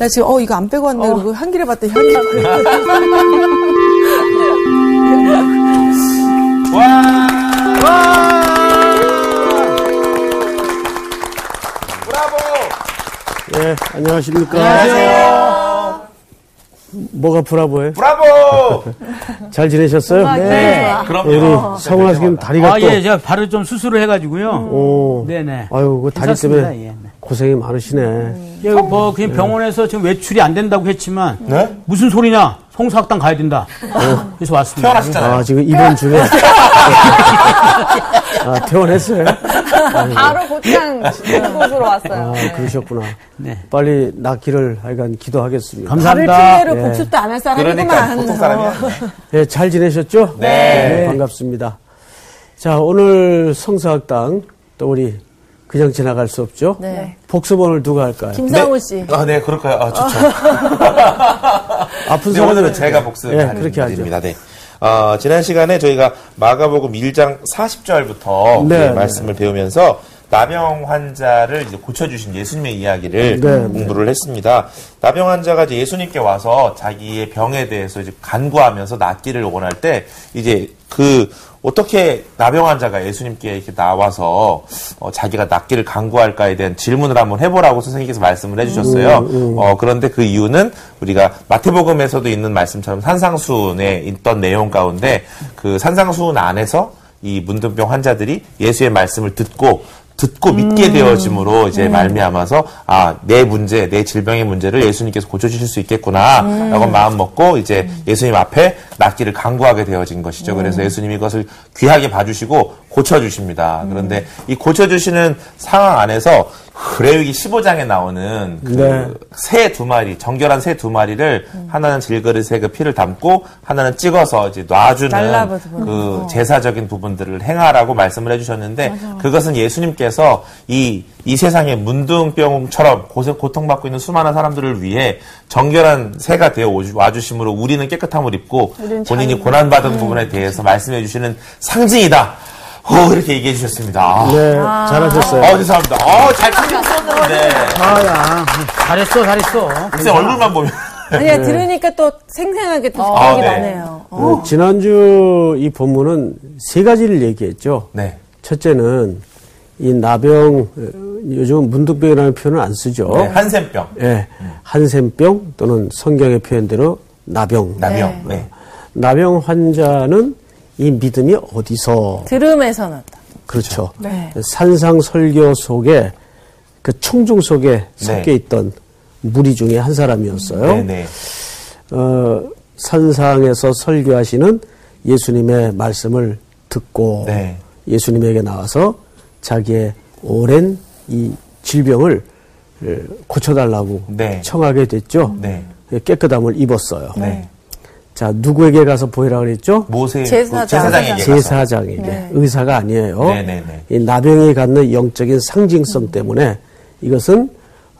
나 지금 어 이거 안 빼고 왔네 어. 한 길에 봤더니 향기 와! 와! 브라보! 예, 안녕하십니까. 안녕하세요. 뭐가 브라보예요? 브라보! 잘 지내셨어요? 네. 그럼요. 우리 성화 지금 다리가 아, 또. 예, 제가 발을 좀 수술을 해가지고요. 오. 네네. 아유, 그 다리 괜찮습니다. 때문에 예, 네. 고생이 많으시네. 예, 뭐, 그냥 병원에서 지금 외출이 안 된다고 했지만, 네? 무슨 소리냐? 성사학당 가야 된다. 그래서 왔습니다. 태어나셨잖아요. 아, 지금 입원 중에. 아, 퇴원했어요? 바로 곧장 곳으로 왔어요. 아, 그러셨구나. 네. 빨리 낫기를 하여간 기도하겠습니다. 감사합니다. 필요로 예. 복습도 안 할 사람이구만 그러니까 보통 사람이 아니네. 예, 잘 지내셨죠? 네. 반갑습니다. 자, 오늘 성사학당 또 우리 그냥 지나갈 수 없죠? 네. 복습원을 누가 할까요? 김상우 씨 아, 네, 그럴까요? 아, 좋죠. 아픈 네, 오늘은 제가 복습을 예, 하는 그렇게 하죠. 날입니다. 네. 어, 지난 시간에 저희가 마가복음 1장 40절부터 네, 말씀을 배우면서 나병 환자를 이제 고쳐주신 예수님의 이야기를 네, 공부를 했습니다. 나병 환자가 이제 예수님께 와서 자기의 병에 대해서 이제 간구하면서 낫기를 원할 때 이제 그 어떻게 나병 환자가 예수님께 이렇게 나와서 어, 자기가 낫기를 간구할까에 대한 질문을 한번 해보라고 선생님께서 말씀을 해주셨어요. 어, 그런데 그 이유는 우리가 마태복음에서도 있는 말씀처럼 산상수훈에 있던 내용 가운데 그 산상수훈 안에서 이 문둥병 환자들이 예수의 말씀을 듣고 듣고 믿게 되어짐으로 이제 말미암아서 아 내 문제 내 질병의 문제를 예수님께서 고쳐주실 수 있겠구나라고 마음 먹고 이제 예수님 앞에 낫기를 간구하게 되어진 것이죠. 그래서 예수님이 그것을 귀하게 봐주시고 고쳐주십니다. 그런데 이 고쳐주시는 상황 안에서 레위기 15장에 나오는 네. 그새두 마리, 정결한 새 두 마리를 하나는 질그릇에 그 피를 담고 하나는 찍어서 이제 놔주는 그 제사적인 부분들을 행하라고 말씀을 해주셨는데 그것은 예수님께서 이, 이 세상의 문둥병처럼 고생, 고통받고 있는 수많은 사람들을 위해 정결한 새가 되어 와주심으로 우리는 깨끗함을 입고 본인이 고난받은 부분에 대해서 말씀해 주시는 상징이다. 오, 이렇게 얘기해 주셨습니다. 네, 잘하셨어요. 어, 죄송합니다. 어, 잘 챙겼었는데. 아 야, 잘했어, 잘했어. 글쎄, 얼굴만 보면. 아니야 들으니까 또 생생하게 또 아, 생각이 네. 나네요 어. 네, 지난주 이 본문은 세 가지를 얘기했죠. 네. 첫째는 이 나병, 어, 요즘 문득병이라는 표현을 안 쓰죠. 네, 한센병. 예, 한센병 또는 성경의 표현대로 나병. 나병. 네. 나병 환자는 이 믿음이 어디서 들음에서 났다 그렇죠. 네. 산상 설교 속에 그 청중 속에 섞여 있던 무리 중에 한 사람이었어요. 네, 네. 어, 산상에서 설교하시는 예수님의 말씀을 듣고 네. 예수님에게 나와서 자기의 오랜 이 질병을 에, 고쳐달라고 네. 청하게 됐죠. 네. 깨끗함을 입었어요. 네. 자 누구에게 가서 보이라 그랬죠? 모세 제사장. 그 제사장에게 가서. 제사장에게 네. 의사가 아니에요. 네, 네, 네. 이 나병이 갖는 영적인 상징성 때문에 이것은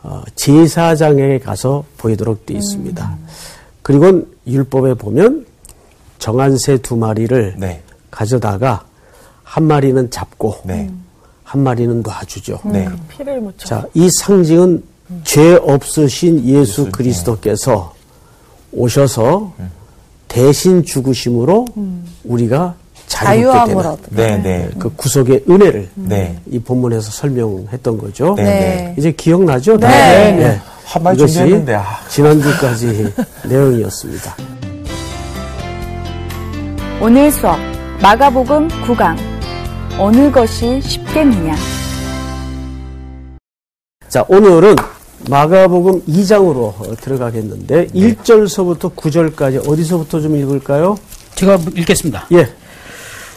어, 제사장에게 가서 보이도록 되어 있습니다. 그리고 율법에 보면 정한 새 두 마리를 네. 가져다가 한 마리는 잡고 네. 한 마리는 놔주죠. 네. 피를 묻혀 자, 이 상징은 죄 없으신 예수 그리스도께서 오셔서 대신 죽으심으로 우리가 자유롭게 되는 얻 네, 네. 그 구속의 은혜를 네. 이 본문에서 설명했던 거죠. 네. 네. 이제 기억나죠? 네. 네. 네. 한 마디 이것이 준비했는데, 아. 지난주까지 내용이었습니다. 오늘 수업 마가복음 9강 어느 것이 쉽겠느냐 자, 오늘은 마가복음 2장으로 들어가겠는데 1절서부터 9절까지 어디서부터 좀 읽을까요? 제가 읽겠습니다. 예.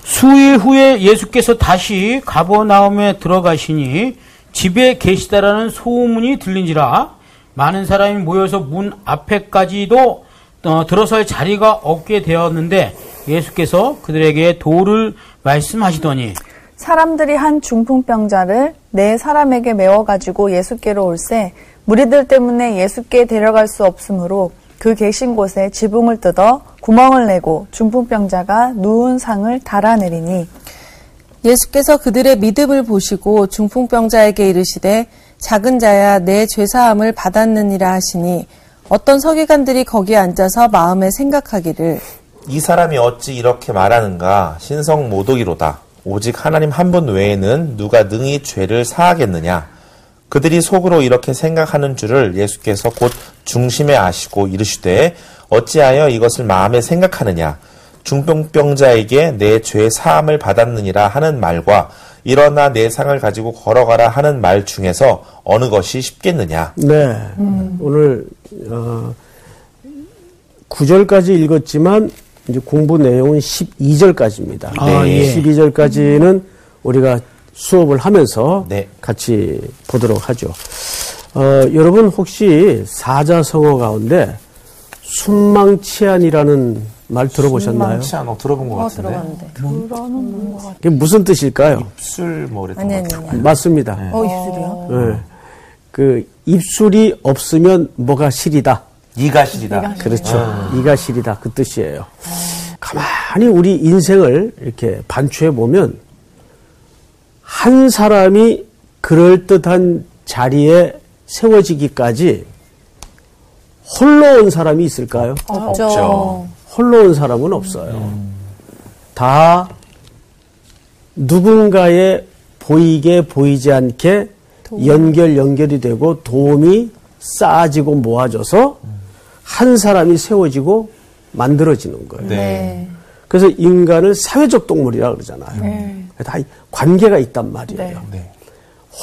수일 후에 예수께서 다시 가버나움에 들어가시니 집에 계시다라는 소문이 들린지라 많은 사람이 모여서 문 앞에까지도 어, 들어설 자리가 없게 되었는데 예수께서 그들에게 도를 말씀하시더니 사람들이 한 중풍병자를 네 사람에게 메워가지고 예수께로 올세 무리들 때문에 예수께 데려갈 수 없으므로 그 계신 곳에 지붕을 뜯어 구멍을 내고 중풍병자가 누운 상을 달아내리니 예수께서 그들의 믿음을 보시고 중풍병자에게 이르시되 작은 자야 내 죄사함을 받았느니라 하시니 어떤 서기관들이 거기에 앉아서 마음에 생각하기를. 이 사람이 어찌 이렇게 말하는가? 신성 모독이로다. 오직 하나님 한 분 외에는 누가 능히 죄를 사하겠느냐 그들이 속으로 이렇게 생각하는 줄을 예수께서 곧 중심에 아시고 이르시되 어찌하여 이것을 마음에 생각하느냐 중병병자에게 내 죄 사함을 받았느니라 하는 말과 일어나 내 상을 가지고 걸어가라 하는 말 중에서 어느 것이 쉽겠느냐 네. 오늘 어, 9절까지 읽었지만 이제 공부 내용은 12절까지입니다. 아, 예. 12절까지는 우리가 수업을 하면서 네. 같이 보도록 하죠. 어, 여러분 혹시 사자성어 가운데 순망치안이라는 말 들어보셨나요? 많지 않아 들어본 것어 같은데 들어봤는데 그게 무슨 뜻일까요? 입술 뭐 그랬던 아니 것 아니 같아요. 아니 맞습니다. 어 입술이요? 네. 그 입술이 없으면 뭐가 시리다. 이가 실이다 그렇죠. 이가 시리다 그 뜻이에요. 가만히 우리 인생을 이렇게 반추해 보면 한 사람이 그럴 듯한 자리에 세워지기까지 홀로 온 사람이 있을까요? 없죠. 없죠. 홀로 온 사람은 없어요. 다 누군가의 보이게 보이지 않게 연결 연결이 되고 도움이 쌓아지고 모아져서 한 사람이 세워지고 만들어지는 거예요. 네. 그래서 인간을 사회적 동물이라 그러잖아요. 다 이- 관계가 있단 말이에요. 네.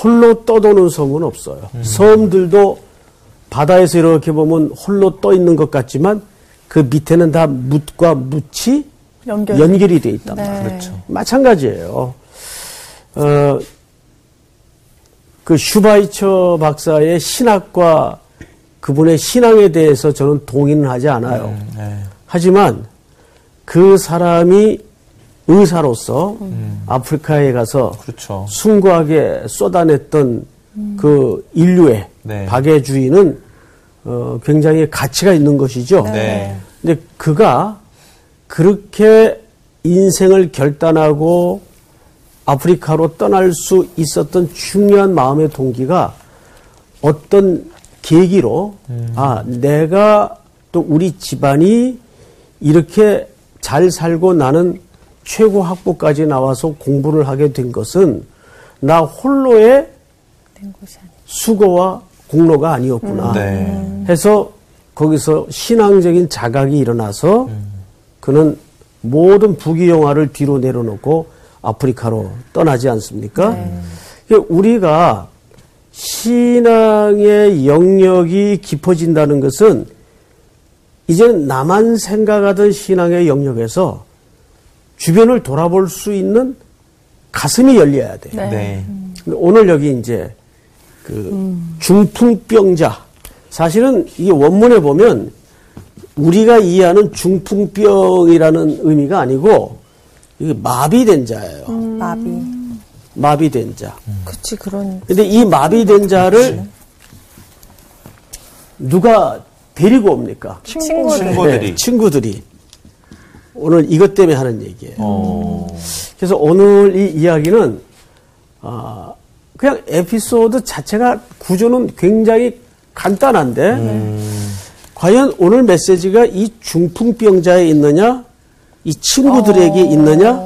홀로 떠도는 섬은 없어요. 섬들도 바다에서 이렇게 보면 홀로 떠 있는 것 같지만 그 밑에는 다 묻과 묻이 연결. 연결 이 돼 있단 네. 말이에요. 그렇죠. 마찬가지예요. 어, 그 슈바이처 박사의 신학과 그분의 신앙에 대해서 저는 동의는 하지 않아요. 네. 하지만 그 사람이 의사로서 아프리카에 가서 그렇죠. 숭고하게 쏟아냈던 그 인류의 네. 박애주의는 어, 굉장히 가치가 있는 것이죠. 네. 근데 그가 그렇게 인생을 결단하고 아프리카로 떠날 수 있었던 중요한 마음의 동기가 어떤 계기로 아 내가 또 우리 집안이 이렇게 잘 살고 나는 최고 학부까지 나와서 공부를 하게 된 것은 나 홀로의 수고와 공로가 아니었구나. 네. 해서 거기서 신앙적인 자각이 일어나서 그는 모든 부귀영화를 뒤로 내려놓고 아프리카로 떠나지 않습니까? 그러니까 우리가 신앙의 영역이 깊어진다는 것은 이제는 나만 생각하던 신앙의 영역에서 주변을 돌아볼 수 있는 가슴이 열려야 돼요. 네. 네. 근데 오늘 여기 이제 그 중풍병자 사실은 이 원문에 보면 우리가 이해하는 중풍병이라는 의미가 아니고 이게 마비된 자예요. 마비. 마비된 자. 그치 그런 근데 이 마비된 자를 누가 데리고 옵니까? 친구들. 친구들이. 네, 친구들이 오늘 이것 때문에 하는 얘기예요. 어. 그래서 오늘 이 이야기는 아, 그냥 에피소드 자체가 구조는 굉장히 간단한데 과연 오늘 메시지가 이 중풍병자에 있느냐 이 친구들에게 있느냐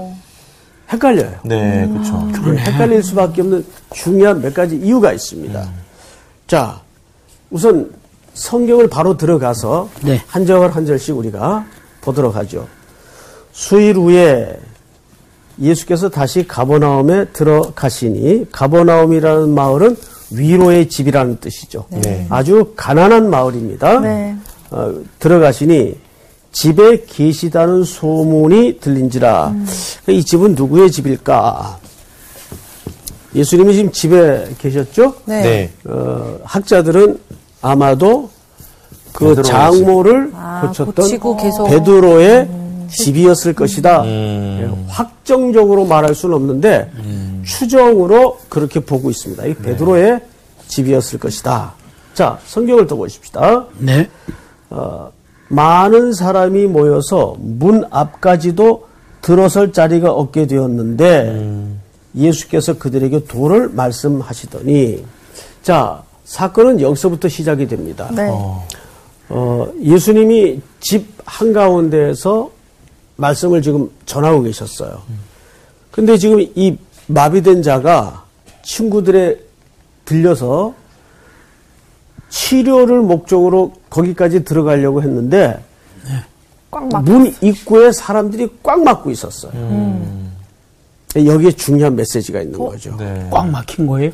헷갈려요. 네, 그렇죠. 그건 헷갈릴 수밖에 없는 중요한 몇 가지 이유가 있습니다. 자, 우선 성경을 바로 들어가서 네. 한 절 한 절씩 우리가 보도록 하죠. 수일 후에 예수께서 다시 가버나움에 들어가시니 가버나움이라는 마을은 위로의 집이라는 뜻이죠. 네. 아주 가난한 마을입니다. 네. 어, 들어가시니 집에 계시다는 소문이 들린지라 이 집은 누구의 집일까? 예수님이 지금 집에 계셨죠? 네. 네. 어, 학자들은 아마도 그 장모를 아, 고쳤던. 베드로의 집이었을 것이다. 음. 예, 확정적으로 말할 수는 없는데 추정으로 그렇게 보고 있습니다. 이 베드로의 집이었을 것이다. 자, 성경을 더 보십시다. 네. 어, 많은 사람이 모여서 문 앞까지도 들어설 자리가 없게 되었는데 예수께서 그들에게 도를 말씀하시더니 자, 사건은 여기서부터 시작이 됩니다. 네. 어, 예수님이 집 한가운데에서 말씀을 지금 전하고 계셨어요. 근데 지금 이 마비된 자가 친구들에 들려서 치료를 목적으로 거기까지 들어가려고 했는데. 문 입구에 사람들이 꽉 막고 있었어요. 여기에 중요한 메시지가 있는 거죠. 네. 꽉 막힌 거예요?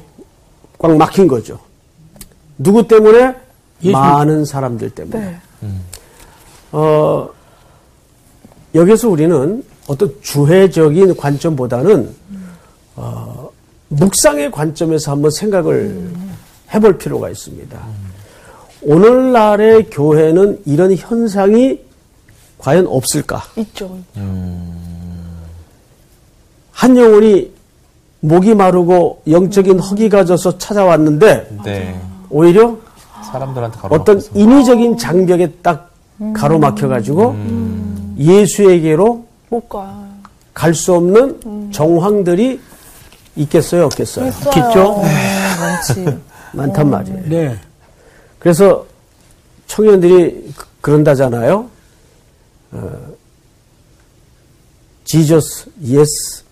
꽉 막힌 거죠. 누구 때문에? 예수님. 많은 사람들 때문에. 네. 어, 여기서 우리는 어떤 주회적인 관점보다는 어, 묵상의 관점에서 한번 생각을 해볼 필요가 있습니다. 오늘날의 교회는 이런 현상이 과연 없을까? 있죠. 한 영혼이 목이 마르고 영적인 허기가 져서 찾아왔는데 네. 오히려 사람들한테 어떤. 인위적인 장벽에 딱 가로막혀 가지고 예수에게로 못 가. 갈 수 없는 정황들이 있겠어요, 없겠어요? 있겠죠? 많지. 많단 말이에요. 네. 그래서 청년들이 그- 그런다잖아요. 어, Jesus, yes,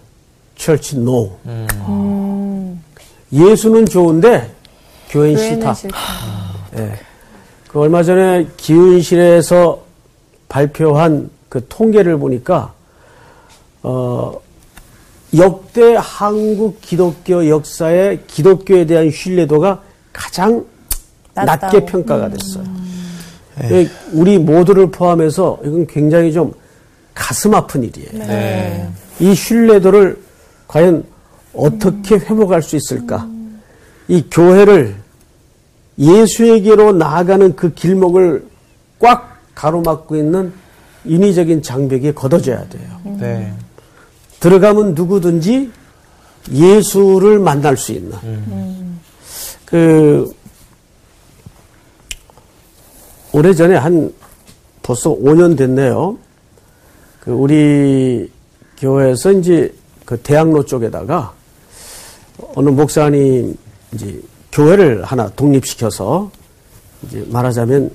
church, no. 예수는 좋은데 교회는 싫다. 싫다. 예. 그 얼마 전에 기은실에서 발표한 그 통계를 보니까 어 역대 한국 기독교 역사의 기독교에 대한 신뢰도가 가장 낮다고. 낮게 평가가 됐어요. 예, 우리 모두를 포함해서 이건 굉장히 좀 가슴 아픈 일이에요. 네. 이 신뢰도를 과연 어떻게 회복할 수 있을까? 이 교회를 예수에게로 나아가는 그 길목을 꽉 가로막고 있는 인위적인 장벽이 걷어져야 돼요. 네. 들어가면 누구든지 예수를 만날 수 있는. 그, 오래전에 한 벌써 5년 됐네요. 그 우리 교회에서 이제 그 대학로 쪽에다가 어느 목사님 이제 교회를 하나 독립시켜서 이제 말하자면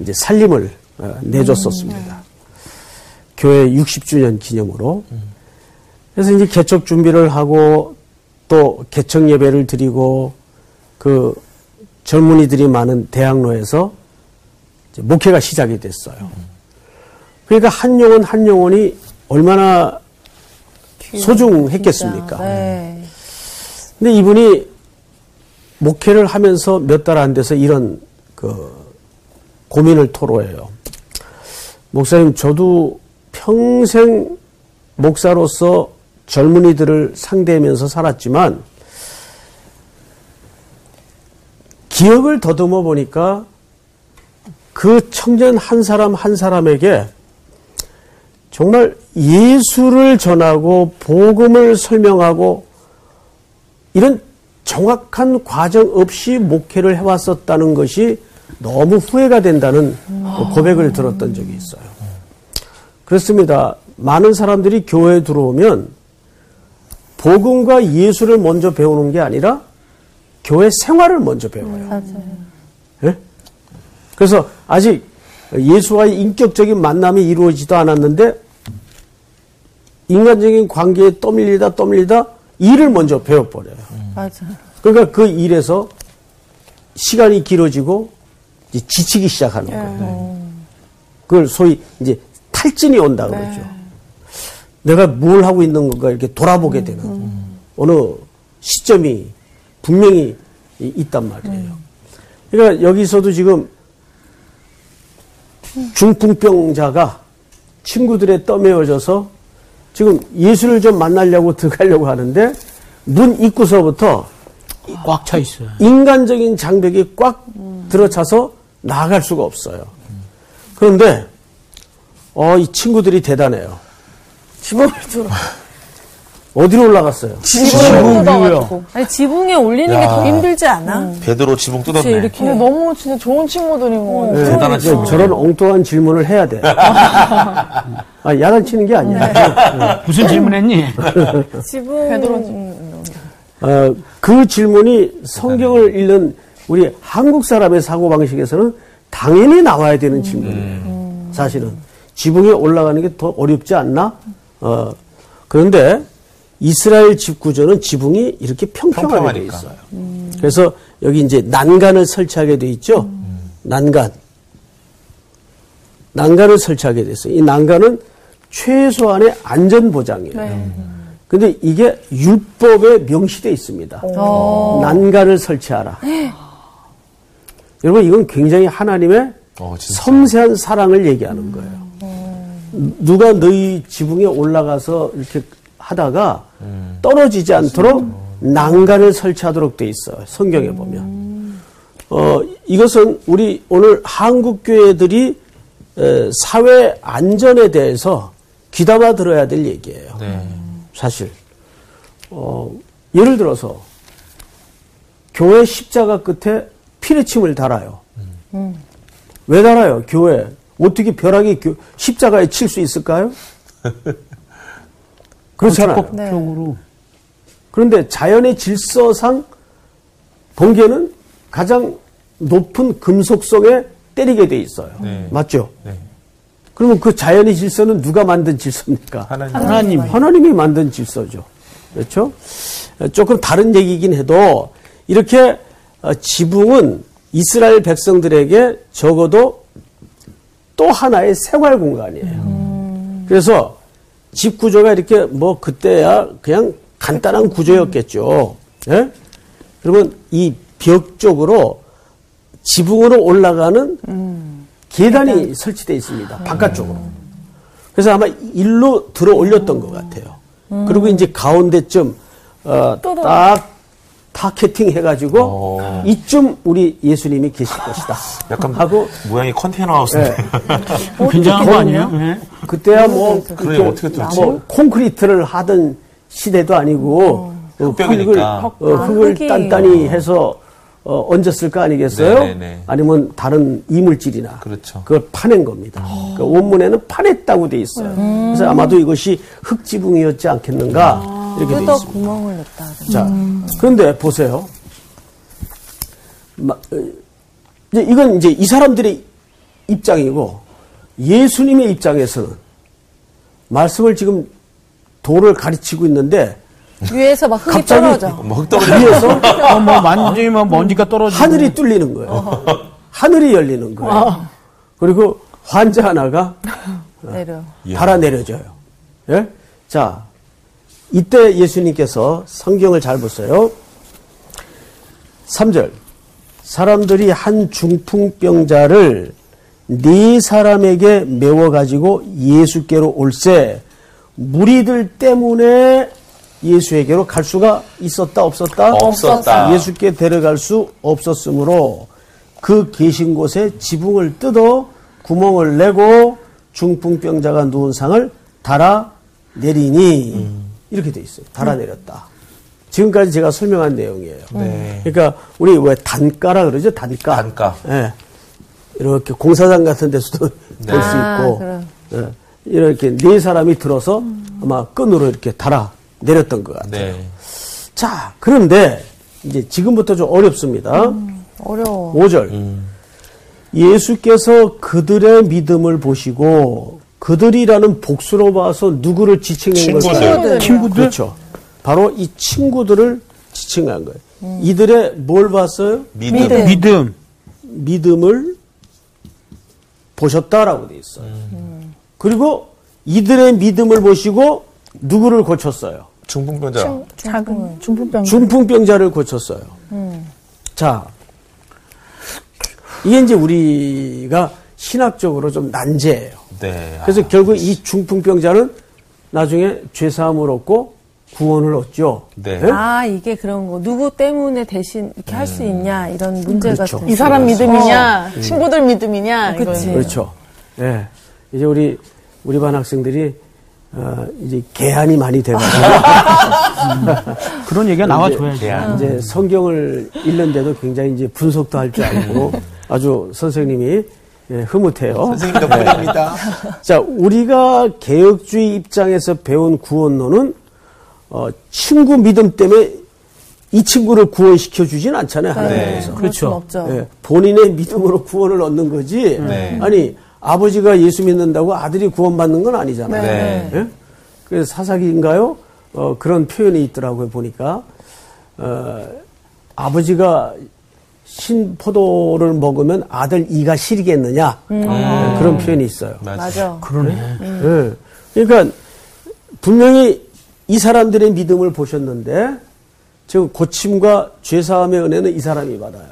이제 살림을 어, 내줬었습니다. 교회 60주년 기념으로. 그래서 이제 개척 준비를 하고 또 개척 예배를 드리고 그 젊은이들이 많은 대학로에서 목회가 시작이 됐어요. 그러니까 한 영혼 한 영혼이 얼마나 소중했겠습니까? 네. 근데 이분이 목회를 하면서 몇 달 안 돼서 이런 그 고민을 토로해요. 목사님, 저도 평생 목사로서 젊은이들을 상대하면서 살았지만 기억을 더듬어 보니까 그 청년 한 사람 한 사람에게 정말 예수를 전하고 복음을 설명하고 이런 정확한 과정 없이 목회를 해왔었다는 것이 너무 후회가 된다는 고백을 들었던 적이 있어요. 그렇습니다. 많은 사람들이 교회에 들어오면 복음과 예수를 먼저 배우는 게 아니라 교회 생활을 먼저 배워요. 맞아요. 예? 그래서 아직 예수와의 인격적인 만남이 이루어지도 않았는데 인간적인 관계에 떠밀리다 떠밀리다 일을 먼저 배워버려요. 맞아. 그러니까 그 일에서 시간이 길어지고 지치기 시작하는 네. 거예요. 그걸 소위 이제 탈진이 온다 그러죠. 내가 뭘 하고 있는 건가 이렇게 돌아보게 되는 어느 시점이 분명히 이- 있단 말이에요. 그러니까 여기서도 지금 중풍병자가 친구들에 떠매어져서 지금 예수를 좀 만나려고 들어가려고 하는데 문 입구서부터 꽉 차 있어요. 인간적인 장벽이 꽉 들어차서 나아갈 수가 없어요. 그런데 어, 이 친구들이 대단해요. 지붕을 들어. 어디로 올라갔어요? 지붕을 뜯어가지고. 아니 지붕에 올리는 게 더 힘들지 않아? 베드로 지붕 뜯었네. 그치, 이렇게. 근데 너무 진짜 좋은 친구들인 거. 네, 이제 친구. 저런 엉뚱한 질문을 해야 돼. 아, 야단치는 게 아니야. 네. 무슨 질문했니? 지붕 베드로 음, 어, 그 질문이 성경을 읽는 우리 한국 사람의 사고 방식에서는 당연히 나와야 되는 질문이에요. 사실은 지붕에 올라가는 게 더 어렵지 않나? 어, 그런데 이스라엘 집 구조는 지붕이 이렇게 평평하게 돼 평평하니까. 있어요. 그래서 여기 이제 난간을 설치하게 돼 있죠. 난간. 난간을 설치하게 됐어요. 이 난간은 최소한의 안전 보장이에요. 근데 이게 율법에 명시되어 있습니다. 난간을 설치하라. 여러분 이건 굉장히 하나님의 어. 섬세한 사랑을 얘기하는 거예요. 누가 너희 지붕에 올라가서 이렇게 하다가 떨어지지 않도록 난간을 설치하도록 돼 있어요. 성경에 보면. 어, 이것은 우리 오늘 한국 교회들이 에, 사회 안전에 대해서 귀담아 들어야 될 얘기예요. 네. 사실. 어, 예를 들어서 교회 십자가 끝에 피레침을 달아요. 왜 달아요? 교회. 어떻게 벼락이 교- 십자가에 칠 수 있을까요? 그렇잖아요. 적극적으로 그런데 자연의 질서상 번개는 가장 높은 금속성에 때리게 돼 있어요. 네. 맞죠? 네. 그러면 그 자연의 질서는 누가 만든 질서입니까? 하나님. 하나님 하나님이 만든 질서죠. 그렇죠? 어, 조금 다른 얘기긴 해도 이렇게 어, 지붕은 이스라엘 백성들에게 적어도 또 하나의 생활 공간이에요. 그래서 집 구조가 이렇게 뭐 그때야 그냥 간단한 구조였겠죠. 예? 그러면 이 벽 쪽으로 지붕으로 올라가는 계단이 설치되어 있습니다. 바깥쪽으로. 그래서 아마 일로 들어 올렸던 것 같아요. 그리고 이제 가운데쯤 어, 딱 타케팅 해가지고 어. 이쯤 우리 예수님이 계실 것이다. 약간 하고 모양이 컨테이너 하우스인데. 네. 굉장한 거 아니에요? 네. 그때야 뭐 그래, 어떻게? 뭐 콘크리트를 하던 시대도 아니고 어, 흙을 흑벽이니까. 어, 흙을 흙이. 단단히 해서 어, 얹었을 거 아니겠어요? 네네네. 아니면 다른 이물질이나 그렇죠. 걸 파낸 겁니다. 그 원문에는 파냈다고 돼 있어요. 그래서 아마도 이것이 흙지붕이었지 않겠는가 이렇게 돼 뜯어 있습니다. 구멍을 냈다. 자, 그런데 보세요. 마- 어, 이제 이건 이제 이 사람들의 입장이고 예수님의 입장에서는 말씀을 지금 도를 가르치고 있는데 위에서 막 흙이 갑자기 떨어져. 뭐 흙덩어리 위에서 어, 뭐 만지면 먼지가 떨어지고 하늘이 뚫리는 거예요. 하늘이 열리는 거예요. 그리고 환자 하나가 내려. 달아 내려져요. 예? 자, 이때 예수님께서 성경을 잘 보세요. 3절. 사람들이 한 중풍병자를 네 사람에게 메워 가지고 예수께로 올세 무리들 때문에 예수에게로 갈 수가 있었다 없었다? 없었다. 예수께 데려갈 수 없었으므로 그 계신 곳에 지붕을 뜯어 구멍을 내고 중풍병자가 누운 상을 달아 내리니 이렇게 돼 있어요. 달아 내렸다. 지금까지 제가 설명한 내용이에요. 네. 그러니까 우리 왜 단가라 그러죠? 단가. 단가. 예. 이렇게 공사장 같은 데서도 볼수 아, 있고. 예. 이렇게 네 사람이 들어서 아마 끈으로 이렇게 달아 내렸던 것 같아요. 네. 자, 그런데 이제 지금부터 좀 어렵습니다. 어려워. 5절. 예수께서 그들의 믿음을 보시고 그들이라는 복수로 봐서 누구를 지칭한 친구들. 걸까요? 친구들? 그렇죠. 바로 이 친구들을 지칭한 거예요. 이들의 뭘 봤어요? 믿음. 믿음. 믿음 믿음을 보셨다라고 돼 있어요. 그리고 이들의 믿음을 보시고 누구를 고쳤어요? 중풍병자. 작은 중풍병. 중풍병자를 고쳤어요. 자, 이게 이제 우리가 신학적으로 좀 난제예요. 네. 그래서 결국 이 중풍병자는 나중에 죄사함을 얻고 구원을 얻죠. 네. 예? 아, 이게 그런 거. 누구 때문에 대신 이렇게 할수 있냐, 이런 문제가 그렇죠. 될이수 사람. 믿음이냐, 친구들 믿음이냐, 어. 이거예요. 그렇죠. 예. 이제 우리 우리 반 학생들이 어, 이제 개한이 많이 돼가지고 그런 얘기가 나와줘야지. 대안. 이제 성경을 읽는데도 굉장히 이제 분석도 할 줄 알고 아주 선생님이 예, 흐뭇해요. 선생님 덕분입니다. 자, 우리가 개혁주의 입장에서 배운 구원론은 어, 친구 믿음 때문에 이 친구를 구원시켜 주진 않잖아요. 네. 하나님께서. 순 그렇죠. 예, 본인의 믿음으로 구원을 얻는 거지. 네. 아니 아버지가 예수 믿는다고 아들이 구원받는 건 아니잖아요. 네. 예? 그래서 사사기인가요? 어, 그런 표현이 있더라고요. 보니까 어, 아버지가 신 포도를 먹으면 아들 이가 시리겠느냐 예, 그런 표현이 있어요. 맞아. 그러네. 예. 그러니까 분명히 이 사람들의 믿음을 보셨는데 지금 고침과 죄사함의 은혜는 이 사람이 받아요.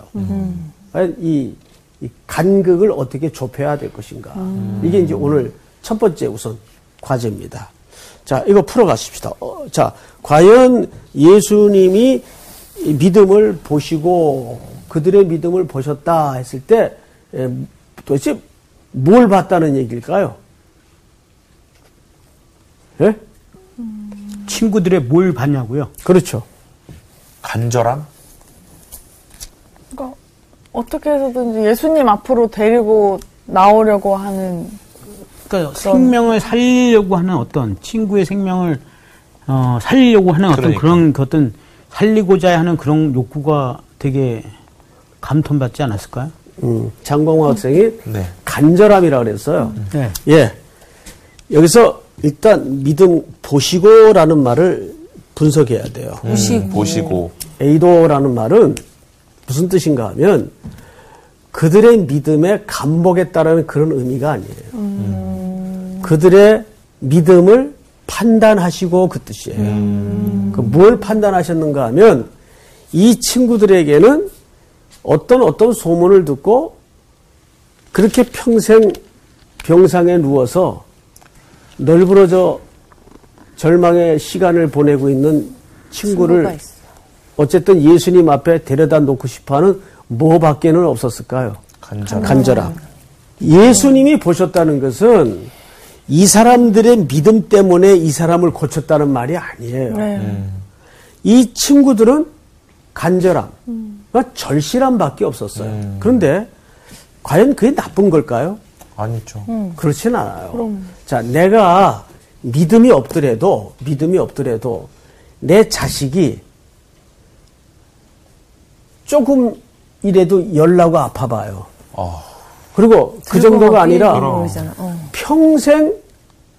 과연 이, 이 간극을 어떻게 좁혀야 될 것인가. 이게 이제 오늘 첫 번째 우선 과제입니다. 자, 이거 풀어가십시다. 어, 자, 과연 예수님이 이 믿음을 보시고 그들의 믿음을 보셨다 했을 때 에, 도대체 뭘 봤다는 얘기일까요? 예? 친구들의 뭘 봤냐고요? 그렇죠. 간절함? 그러니까 어떻게 해서든지 예수님 앞으로 데리고 나오려고 하는 그러니까 생명을 살리려고 하는 어떤 친구의 생명을 어, 살리려고 하는 어떤 그러니까. 그런 그 어떤 살리고자 하는 그런 욕구가 되게 감통받지 않았을까요? 음, 장광호 학생이 네. 간절함이라 그랬어요. 네. 예. 여기서 일단 믿음 보시고라는 말을 분석해야 돼요. 음, 보시고. 에이도라는 말은 무슨 뜻인가 하면 그들의 믿음에 감복했다라는 그런 의미가 아니에요. 그들의 믿음을 판단하시고 그 뜻이에요. 그뭘 판단하셨는가 하면 이 친구들에게는 어떤 어떤 소문을 듣고 그렇게 평생 병상에 누워서 널브러져 절망의 시간을 보내고 있는 친구를. 어쨌든 예수님 앞에 데려다 놓고 싶어하는 뭐밖에는 없었을까요? 간절함. 간절함. 예수님이 보셨다는 것은 이 사람들의 믿음 때문에 이 사람을 고쳤다는 말이 아니에요. 네. 이 친구들은 간절함, 그러니까 절실함밖에 없었어요. 그런데 과연 그게 나쁜 걸까요? 아니죠. 그렇진 않아요. 자, 내가 믿음이 없더라도, 믿음이 없더라도, 내 자식이 조금이라도 열나고 아파봐요. 어, 그리고 그 정도가 아니라. 어. 평생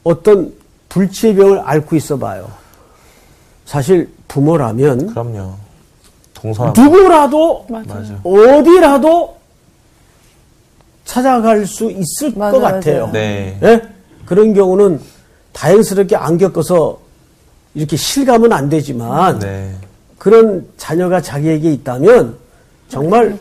어떤 불치의 병을 앓고 있어 봐요. 사실 부모라면 그럼요. 동서남. 누구라도 맞아. 어디라도 찾아갈 수 있을 맞아요, 것 같아요. 맞아요. 네. 예? 그런 경우는 다행스럽게 안 겪어서 이렇게 실감은 안 되지만 네. 그런 자녀가 자기에게 있다면 정말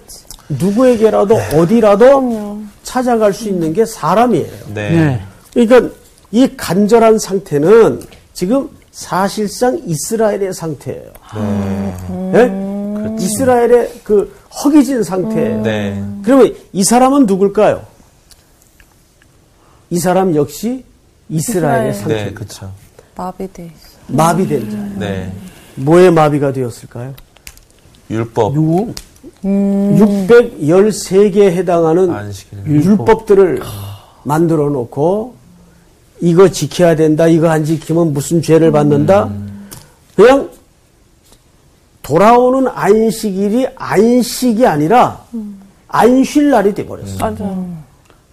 누구에게라도 어디라도 찾아갈 수 있는 게 사람이에요. 네. 네. 그러니까 이 간절한 상태는 지금 사실상 이스라엘의 상태예요. 네. 예? 이스라엘의 그 허기진 상태예요. 네. 그러면 이 사람은 누굴까요? 이 사람 역시 이스라엘의 이스라엘. 상태. 네, 그쵸. 마비돼 있어. 마비된 자예요. 네. 뭐에 마비가 되었을까요? 율법. 요 613개에 해당하는 안식일. 율법 들을 만들어 놓고 이거 지켜야 된다. 이거 안 지키면 무슨 죄를 받는다. 그냥 돌아오는 안식일이 안식이 아니라 안 쉴 날이 돼버렸어요. 맞아.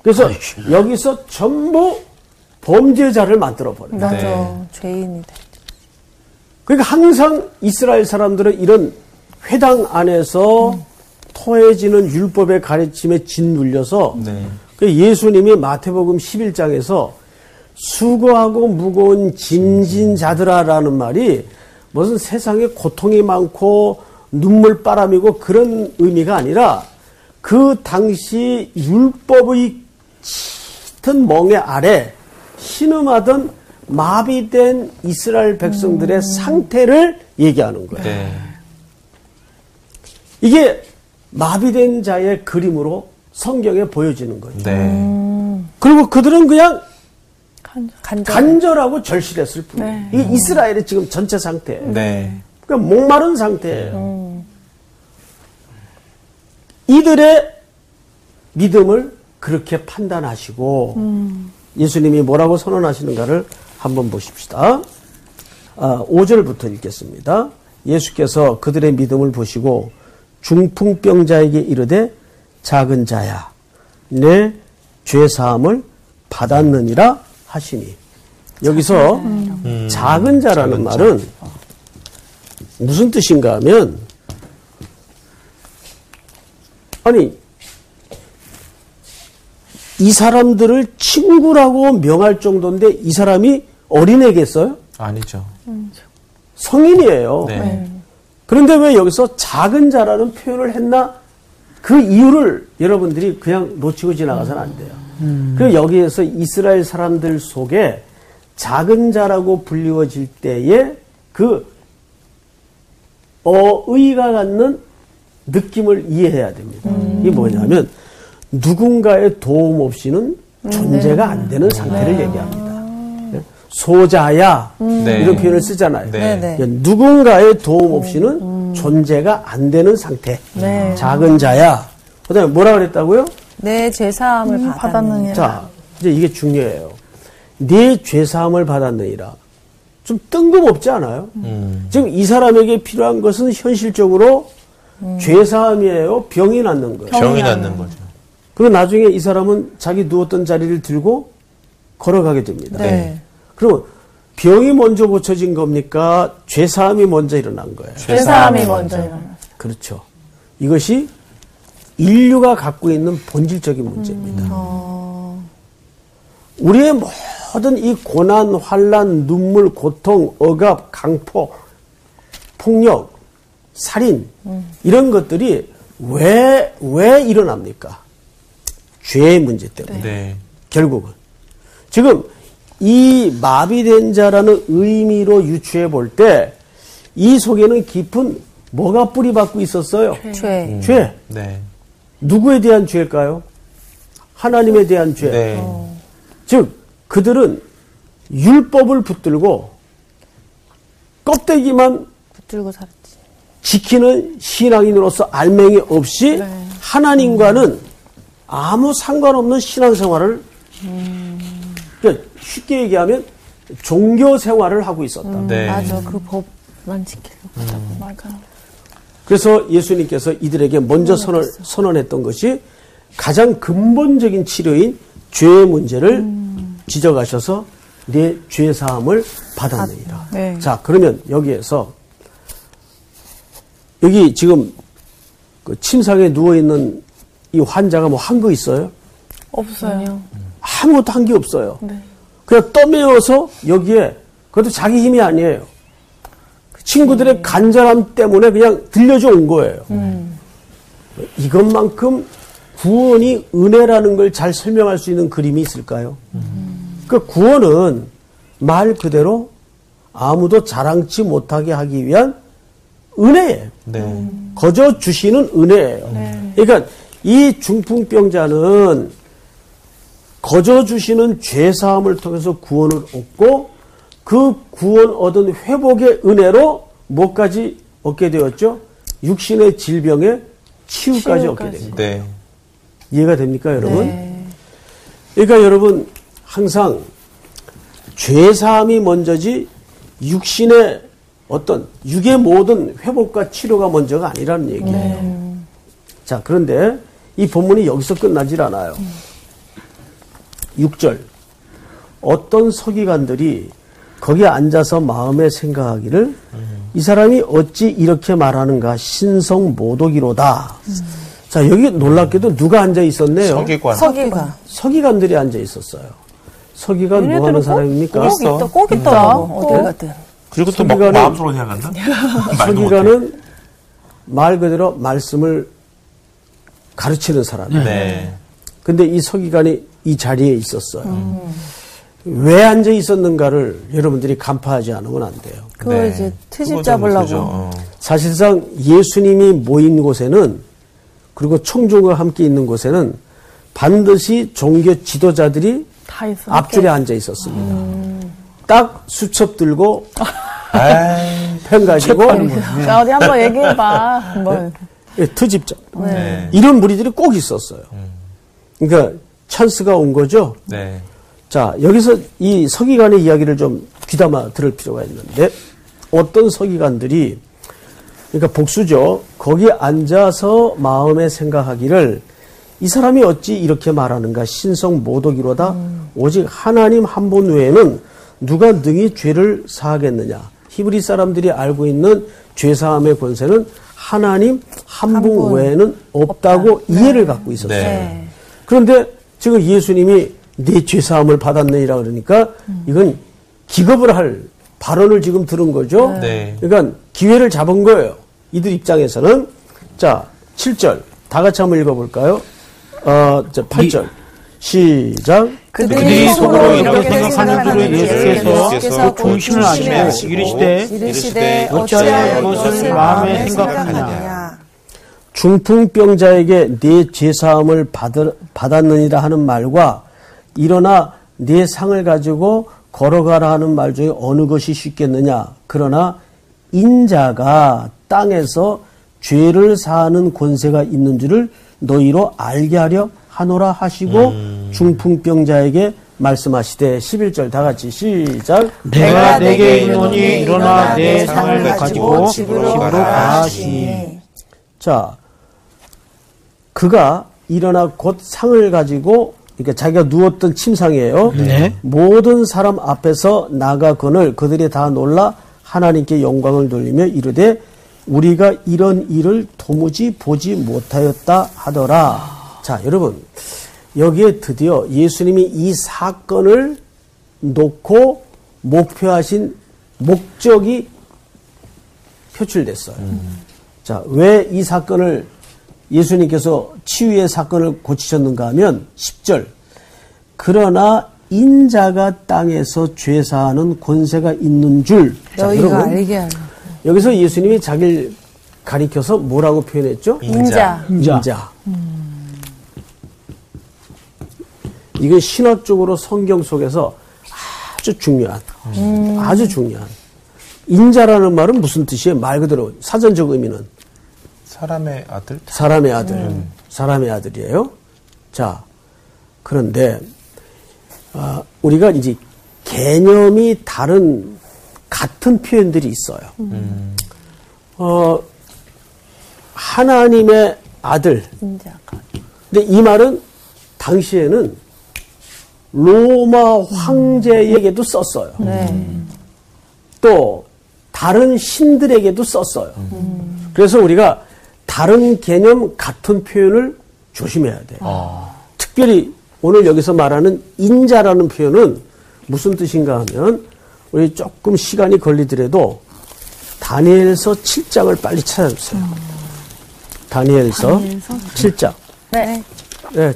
그래서 여기서 전부 범죄자를 만들어 버려요. 맞아. 네. 죄인이 돼. 그러니까 항상 이스라엘 사람들은 이런 회당 안에서 토해지는 율법의 가르침에 짓눌려서 네. 그 예수님이 마태복음 11장에서 수고하고 무거운 짐진 자들아라는 말이 무슨 세상에 고통이 많고 눈물바람이고 그런 의미가 아니라 그 당시 율법의 짙은 멍에 아래 신음하던 마비된 이스라엘 백성들의 상태를 얘기하는 거예요. 네. 이게 마비된 자의 그림으로 성경에 보여지는 거죠. 네. 그리고 그들은 그냥 간절. 간절 하고 절실했을 뿐이에요. 네. 이게 이스라엘의 지금 전체 상태예요. 네. 그러니까 목마른 상태예요. 이들의 믿음을 그렇게 판단하시고 예수님이 뭐라고 선언하시는가를 한번 보십시다. 아, 5절부터 읽겠습니다. 예수께서 그들의 믿음을 보시고 중풍병자에게 이르되 작은 자야 내 죄 사함을 받았느니라 하시니 여기서 작은 자라는 말은 무슨 뜻인가 하면 아니 이 사람들을 친구라고 명할 정도인데 이 사람이 어린애겠어요? 아니죠. 성인이에요. 네. 그런데 왜 여기서 작은 자라는 표현을 했나? 그 이유를 여러분들이 그냥 놓치고 지나가서는 안 돼요. 그리고 여기에서 이스라엘 사람들 속에 작은 자라고 불리워질 때에 그 어의가 갖는 느낌을 이해해야 됩니다. 이게 뭐냐면 누군가의 도움 없이는 존재가 안 되는 상태를 얘기합니다. 소자야 네. 이런 표현을 쓰잖아요. 네. 네. 그러니까 누군가의 도움 없이는 존재가 안 되는 상태. 네. 작은 자야. 그다음에 뭐라 그랬다고요? 내 죄사함을 음, 받았느니라. 자, 이제 이게 중요해요. 네 죄사함을 받았느니라. 좀 뜬금없지 않아요? 지금 이 사람에게 필요한 것은 현실적으로 죄사함이에요. 병이 낫는 거예요. 병이 낫는 거죠. 그리고 나중에 이 사람은 자기 누웠던 자리를 들고 걸어가게 됩니다. 네. 그러면 병이 먼저 고쳐진 겁니까? 죄사함이 먼저 일어난 거예요. 죄사함이 먼저 일어나. 그렇죠. 이것이 인류가 갖고 있는 본질적인 문제입니다. 우리의 모든 이 고난, 환란, 눈물, 고통, 억압, 강포, 폭력, 살인 이런 것들이 왜 왜 일어납니까? 죄의 문제 때문에. 네. 결국은 지금 이 마비된 자라는 의미로 유추해 볼 때 이 속에는 깊은 뭐가 뿌리 박고 있었어요? 죄. 죄. 네. 누구에 대한 죄일까요? 하나님에 대한 죄. 네. 즉 그들은 율법을 붙들고 껍데기만 붙들고 살았지. 지키는 신앙인으로서 알맹이 없이 네. 하나님과는 아무 상관없는 신앙생활을 그러니까 쉽게 얘기하면 종교 생활을 하고 있었다. 네. 맞아. 그 법만 지키려고 하다가. 맞아. 그래서 예수님께서 이들에게 먼저 선언, 선언했던 것이 가장 근본적인 치료인 죄의 문제를 지적하셔서 내 죄 사함을 받았느니라. 네. 자, 그러면 여기에서 여기 지금 그 침상에 누워 있는 이 환자가 뭐 한 거 있어요? 없어요. 아무것도 한 게 없어요. 네. 그냥 떠매어서 여기에 그것도 자기 힘이 아니에요. 친구들의 간절함 때문에 그냥 들려줘 온 거예요. 이것만큼 구원이 은혜라는 걸 잘 설명할 수 있는 그림이 있을까요? 그 구원은 말 그대로 아무도 자랑치 못하게 하기 위한 은혜예요. 네. 거저 주시는 은혜예요. 그러니까 이 중풍병자는 거저 주시는 죄 사함을 통해서 구원을 얻고 그 구원 얻은 회복의 은혜로 뭐까지 얻게 되었죠? 육신의 질병의 치유까지 얻게 치유까지. 됩니다. 네. 이해가 됩니까, 여러분? 네. 그러니까 여러분 항상 죄 사함이 먼저지 육신의 어떤 육의 모든 회복과 치료가 먼저가 아니라는 얘기예요. 자, 그런데 이 본문이 여기서 끝나질 않아요. 6절. 어떤 서기관들이 거기에 앉아서 마음에 생각하기를 이 사람이 어찌 이렇게 말하는가 신성 모독이로다. 자, 여기 놀랍게도 누가 앉아 있었네요. 서기관. 서기관. 서기관들이 앉아 있었어요. 서기관 뭐 하는 사람입니까? 꼭 있다. 꼭. 어딜 가든. 그리고 또막 서기관은- 마음속으로 생각한다? 서기관은 말 그대로 말씀을 가르치는 사람이에요. 네. 근데 이 서기관이 이 자리에 있었어요. 왜 앉아 있었는가를 여러분들이 간파하지 않으면 안 돼요. 그거 네. 이제 트집 잡으려고. 어. 사실상 예수님이 모인 곳에는 그리고 청중과 함께 있는 곳에는 반드시 종교 지도자들이 다 있어. 앞줄에 앉아 있었습니다. 딱 수첩 들고 펜 가지고 자, 어디 한번 얘기해 봐. 한번. 예, 트집자 네. 이런 무리들이 꼭 있었어요. 그러니까 찬스가 온 거죠. 네. 자, 여기서 이 서기관의 이야기를 좀 귀담아 들을 필요가 있는데, 어떤 서기관들이 그러니까 복수죠. 거기 앉아서 마음에 생각하기를 이 사람이 어찌 이렇게 말하는가 신성 모독이로다 오직 하나님 한 분 외에는 누가 능히 죄를 사하겠느냐 히브리 사람들이 알고 있는 죄 사함의 권세는 하나님 한분 분. 외에는 없다고 이해를 갖고 있었어요. 네. 그런데 지금 예수님이 내 죄사함을 받았느니라 그러니까 이건 기겁을 할 발언을 지금 들은 거죠. 네. 그러니까 기회를 잡은 거예요. 이들 입장에서는 자 7절 다 같이 한번 읽어볼까요? 어, 자 8절 시작. 그들이 속으로 이렇게 생각하는 줄을 예수께서 그 중심을 아시고 이르시되 이르시되 어찌하여 이것을 마음에 생각하느냐. 중풍병자에게 네 죄사함을 받을, 받았느니라 하는 말과 일어나 네 상을 가지고 걸어가라 하는 말 중에 어느 것이 쉽겠느냐? 그러나 인자가 땅에서 죄를 사하는 권세가 있는 줄을 너희로 알게 하려 하노라 하시고 중풍병자에게 말씀하시되 11절 다 같이 시작. 내가 내게 이르노니 일어나 내 상을 가지고 집으로 가시니. 자, 그가 일어나 곧 상을 가지고 그러니까 자기가 누웠던 침상이에요. 네. 모든 사람 앞에서 나가거늘 그들이 다 놀라 하나님께 영광을 돌리며 이르되 우리가 이런 일을 도무지 보지 못하였다 하더라. 자, 여러분 여기에 드디어 예수님이 이 사건을 놓고 목표하신 목적이 표출됐어요. 자, 왜 이 사건을 예수님께서 치유의 사건을 고치셨는가 하면 10절. 그러나 인자가 땅에서 죄사하는 권세가 있는 줄. 자, 너희가 여러분, 알게 하라. 여기서 예수님이 자기를 가리켜서 뭐라고 표현했죠? 인자. 인자. 이건 신학적으로 성경 속에서 아주 중요한, 아주 중요한. 인자라는 말은 무슨 뜻이에요? 말 그대로 사전적 의미는 사람의 아들? 사람의 아들, 사람의 아들이에요. 자, 그런데 아, 우리가 이제 개념이 다른 같은 표현들이 있어요. 어, 하나님의 아들. 근데 이 말은 당시에는 로마 황제에게도 썼어요. 또 다른 신들에게도 썼어요. 그래서 우리가 다른 개념 같은 표현을 조심해야 돼요. 특별히 오늘 여기서 말하는 인자라는 표현은 무슨 뜻인가 하면 우리 조금 시간이 걸리더라도 다니엘서 7장을 빨리 찾아주세요. 다니엘서 7장. 네. 네.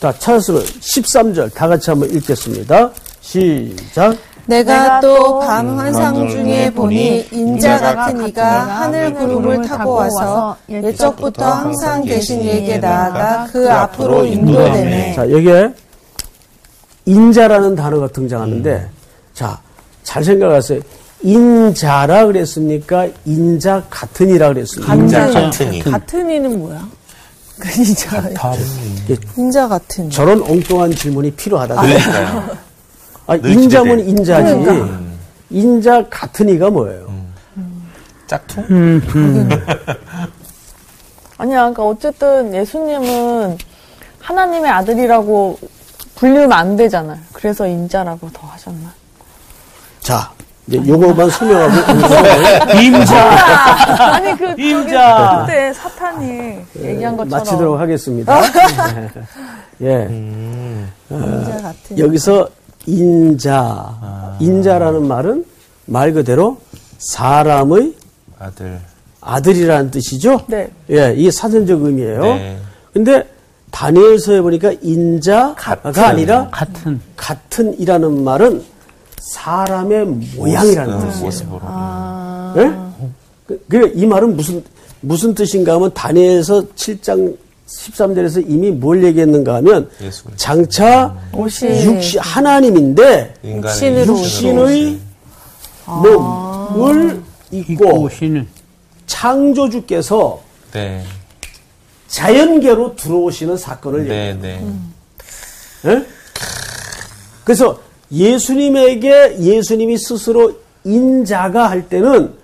다 찾았으면 13절 다 같이 한번 읽겠습니다. 시작. 내가 또 밤 환상 중에 보니 인자 같은 이가 하늘 구름을 타고 와서 옛적부터 항상 계신 이에게 나아가 그 앞으로 인도되네. 자, 여기에 인자라는 단어가 등장하는데, 자, 잘 생각하세요. 인자라 그랬습니까? 인자 같은 이라 그랬습니까? 인자 같은, 같으니. 같은 이는 뭐야? 그 인자, 인자 같은. 이. 저런 엉뚱한 질문이 필요하다. 그러니까요. 아, 늘 인자면 기대돼. 인자지. 인자 같은 이가 뭐예요? 짝퉁? 아니야, 그러니까 어쨌든 예수님은 하나님의 아들이라고 불리면 안 되잖아요. 그래서 인자라고 더 하셨나? 자, 이제 요거만 설명하고 임자 아니 그 인자. 그때 사탄이 얘기한 것처럼 마치도록 하겠습니다. 예. 인자 같은. 여기서 인자, 인자라는 말은 말 그대로 사람의 아들. 아들이라는 뜻이죠. 네. 예, 이게 사전적 의미예요. 네. 근데 다니엘서에 보니까 인자가 같은. 아니라 같은 같은이라는 말은 사람의 모양이라는 어, 뜻이에요. 모습으로. 예? 그, 그, 이 말은 무슨, 무슨 뜻인가 하면 다니엘서 7장 13절에서 이미 뭘 얘기했는가 하면. 장차 육시, 하나님인데 육신의 몸을 입고 입고 창조주께서 네. 자연계로 들어오시는 사건을 얘기해요. 네, 네. 예? 그래서 예수님에게 예수님이 스스로 인자가 할 때는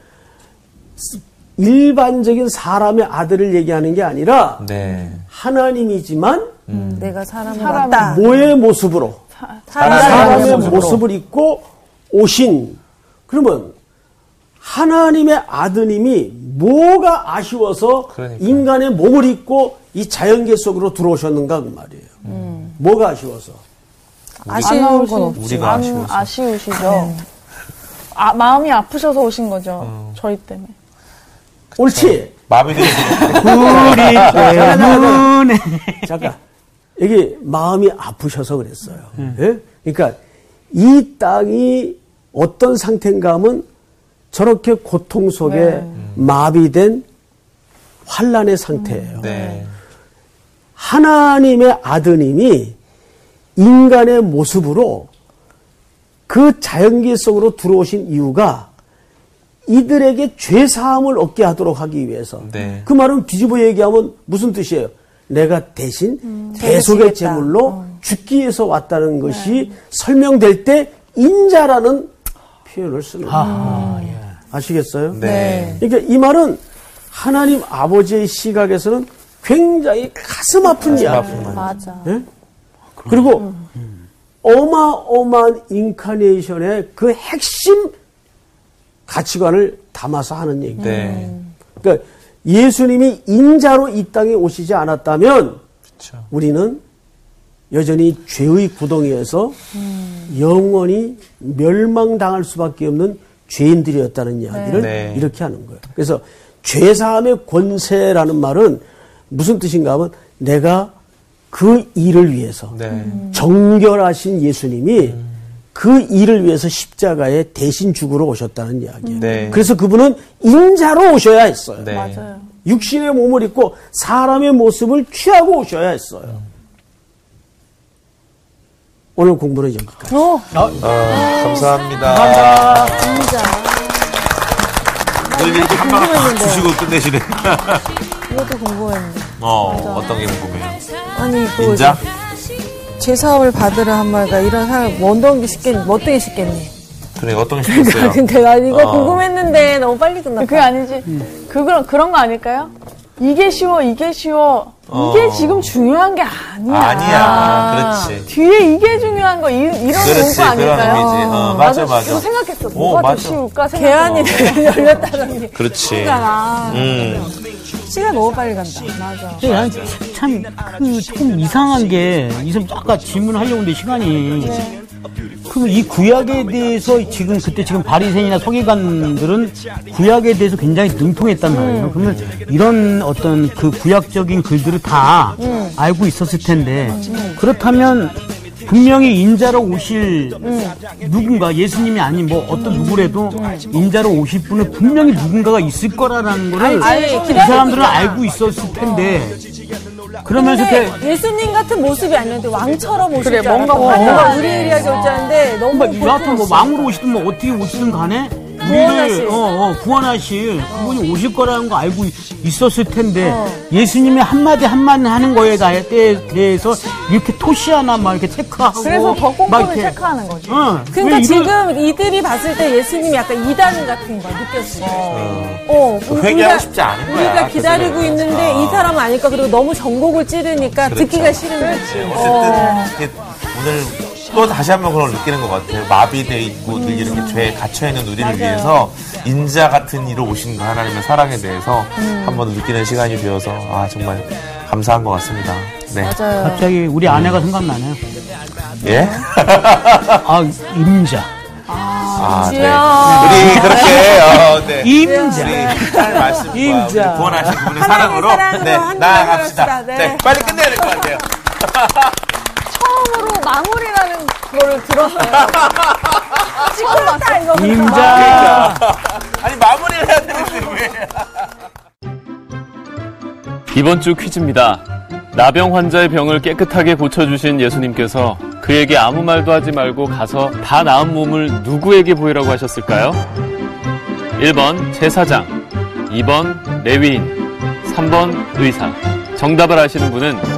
일반적인 사람의 아들을 얘기하는 게 아니라 네. 하나님이지만 음, 내가 사람을 사람. 낳다. 모의 모습으로 사람의 사람의 모습으로. 모습을 입고 오신 그러면 하나님의 아드님이 뭐가 아쉬워서 그러니까. 인간의 몸을 입고 이 자연계 속으로 들어오셨는가 그 말이에요. 뭐가 아쉬워서? 아쉬운 건 없지. 우리가 안 아쉬워서. 아쉬우시죠. 아, 마음이 아프셔서 오신 거죠. 어. 저희 때문에. 옳지. 마음이 우리 때문에 잠깐 여기 마음이 아프셔서 그랬어요. 예? 그러니까 이 땅이 어떤 상태인가 하면 저렇게 고통 속에 네. 마비된 환란의 상태예요. 네. 하나님의 아드님이 인간의 모습으로 그 자연계 속으로 들어오신 이유가 이들에게 죄 사함을 얻게 하도록 하기 위해서. 네. 그 말은 뒤집어 얘기하면 무슨 뜻이에요? 내가 대신 대속의 대속이겠다. 제물로 죽기 위해서 왔다는 것이 설명될 때 인자라는 표현을 쓰는 거예요. 아시겠어요? 네. 그러니까 이 말은 하나님 아버지의 시각에서는 굉장히 가슴 아픈 이야기. 맞아. 예? 그리고 어마어마한 인카네이션의 그 핵심 가치관을 담아서 하는 얘기예요. 네. 그러니까 예수님이 인자로 이 땅에 오시지 않았다면 그렇죠. 우리는 여전히 죄의 구덩이에서 영원히 멸망당할 수밖에 없는 죄인들이었다는 이야기를 네. 이렇게 하는 거예요. 그래서 죄사함의 권세라는 말은 무슨 뜻인가 하면 내가 그 일을 위해서 네. 정결하신 예수님이 그 일을 위해서 십자가에 대신 죽으러 오셨다는 이야기예요. 네. 그래서 그분은 인자로 오셔야 했어요. 네. 맞아요. 육신의 몸을 입고 사람의 모습을 취하고 오셔야 했어요. 오늘 공부는 여기까지. 어, 아, 감사합니다. 진짜. 늘 이렇게 한 방울 팍 주시고 끝내시네. 이것도 궁금했는데. 어, 어떤 게 궁금해요? 아니, 그 인자? 제사함을 받으러 한 말가 이런 사람 뭐 어떤 게 쉽겠니? 뭐 어떤 게 쉽겠니? 그래, 어떤 게 싶었어요? 근데 나 이거 어. 궁금했는데 너무 빨리 끝났다. 그게 아니지. 그거, 그런 거 아닐까요? 이게 쉬워, 이게 쉬워. 이게 어. 지금 중요한 게 아니야. 아니야. 그렇지. 뒤에 이게 중요한 거, 이, 이런 그렇지, 문구 아닐까요? 어, 맞아, 나도 맞아. 이거 생각했어. 오, 뭐가 맞아. 더 쉬울까 개안이 생각했어. 열렸다더니. 그렇지. 음. 시간 너무 빨리 간다. 맞아. 근데 난 참, 그, 조금 이상한 게, 이선 아까 질문하려고 했는데 시간이. 그럼 이 구약에 대해서 지금, 그때 지금 바리새인이나 서기관들은 구약에 대해서 굉장히 능통했단 말이에요. 그러면 이런 어떤 그 구약적인 글들을 다 알고 있었을 텐데, 그렇다면 분명히 인자로 오실 누군가, 예수님이 아닌 뭐 어떤 누구라도 인자로 오실 분은 분명히 누군가가 있을 거라는 거를. 이 사람들은 알고 있었을 텐데 그러면서 이렇게 예수님 같은 모습이 아니었는데 왕처럼 오실 그래, 줄 뭔가 알았던 거야. 어. 뭔가 의리의리하게 올줄 알았는데 너무 뭐 여하튼 뭐 왕으로 오시든 뭐 어떻게 오시든 간에. 우리를 어, 어, 구원하실 그분이 오실 거라는 거 알고 있었을 텐데 예수님이 한마디 한마디 하는 거에 대- 대해서 이렇게 토시하나 막 이렇게 체크하고 그래서 더막 꼼꼼히 이렇게, 체크하는 거지. 어, 그러니까 지금 이들이 봤을 때 예수님이 약간 이단 같은 거 느꼈어. 어, 그 회개하고 싶지 않은 거야, 우리가 그 기다리고 사람은. 있는데 어. 이 사람은 아닐까. 그리고 너무 전곡을 찌르니까 그렇죠. 듣기가 싫은 거지. 어쨌든 이게 오늘 또 다시 한번 그걸 느끼는 것 같아요. 마비돼 있고 늘 이렇게 죄에 갇혀 있는 우리를 위해서 인자 같은 이로 오신 그 하나님의 사랑에 대해서 한번 느끼는 시간이 되어서 아 정말 감사한 것 같습니다. 네. 맞아요. 갑자기 우리 아내가 생각나네요. 예? 아 임자, 아, 네. 지야. 우리 그렇게 어, 네. 임자. 우리 딸 말씀과 우리 인자. 구원하신 분의 사랑으로 사랑으로 네, 한 나아갑시다. 네. 네. 빨리 끝내야 될 것 같아요. 처음으로 마무리라는 거를 들었어요. 봤어. 이거. 임자. 아니 마무리를 해야 되는데 왜? 이번 주 퀴즈입니다. 나병 환자의 병을 깨끗하게 고쳐주신 예수님께서 그에게 아무 말도 하지 말고 가서 다 나은 몸을 누구에게 보이라고 하셨을까요? 1번 제사장, 2번 레위인, 3번 의사. 정답을 아시는 분은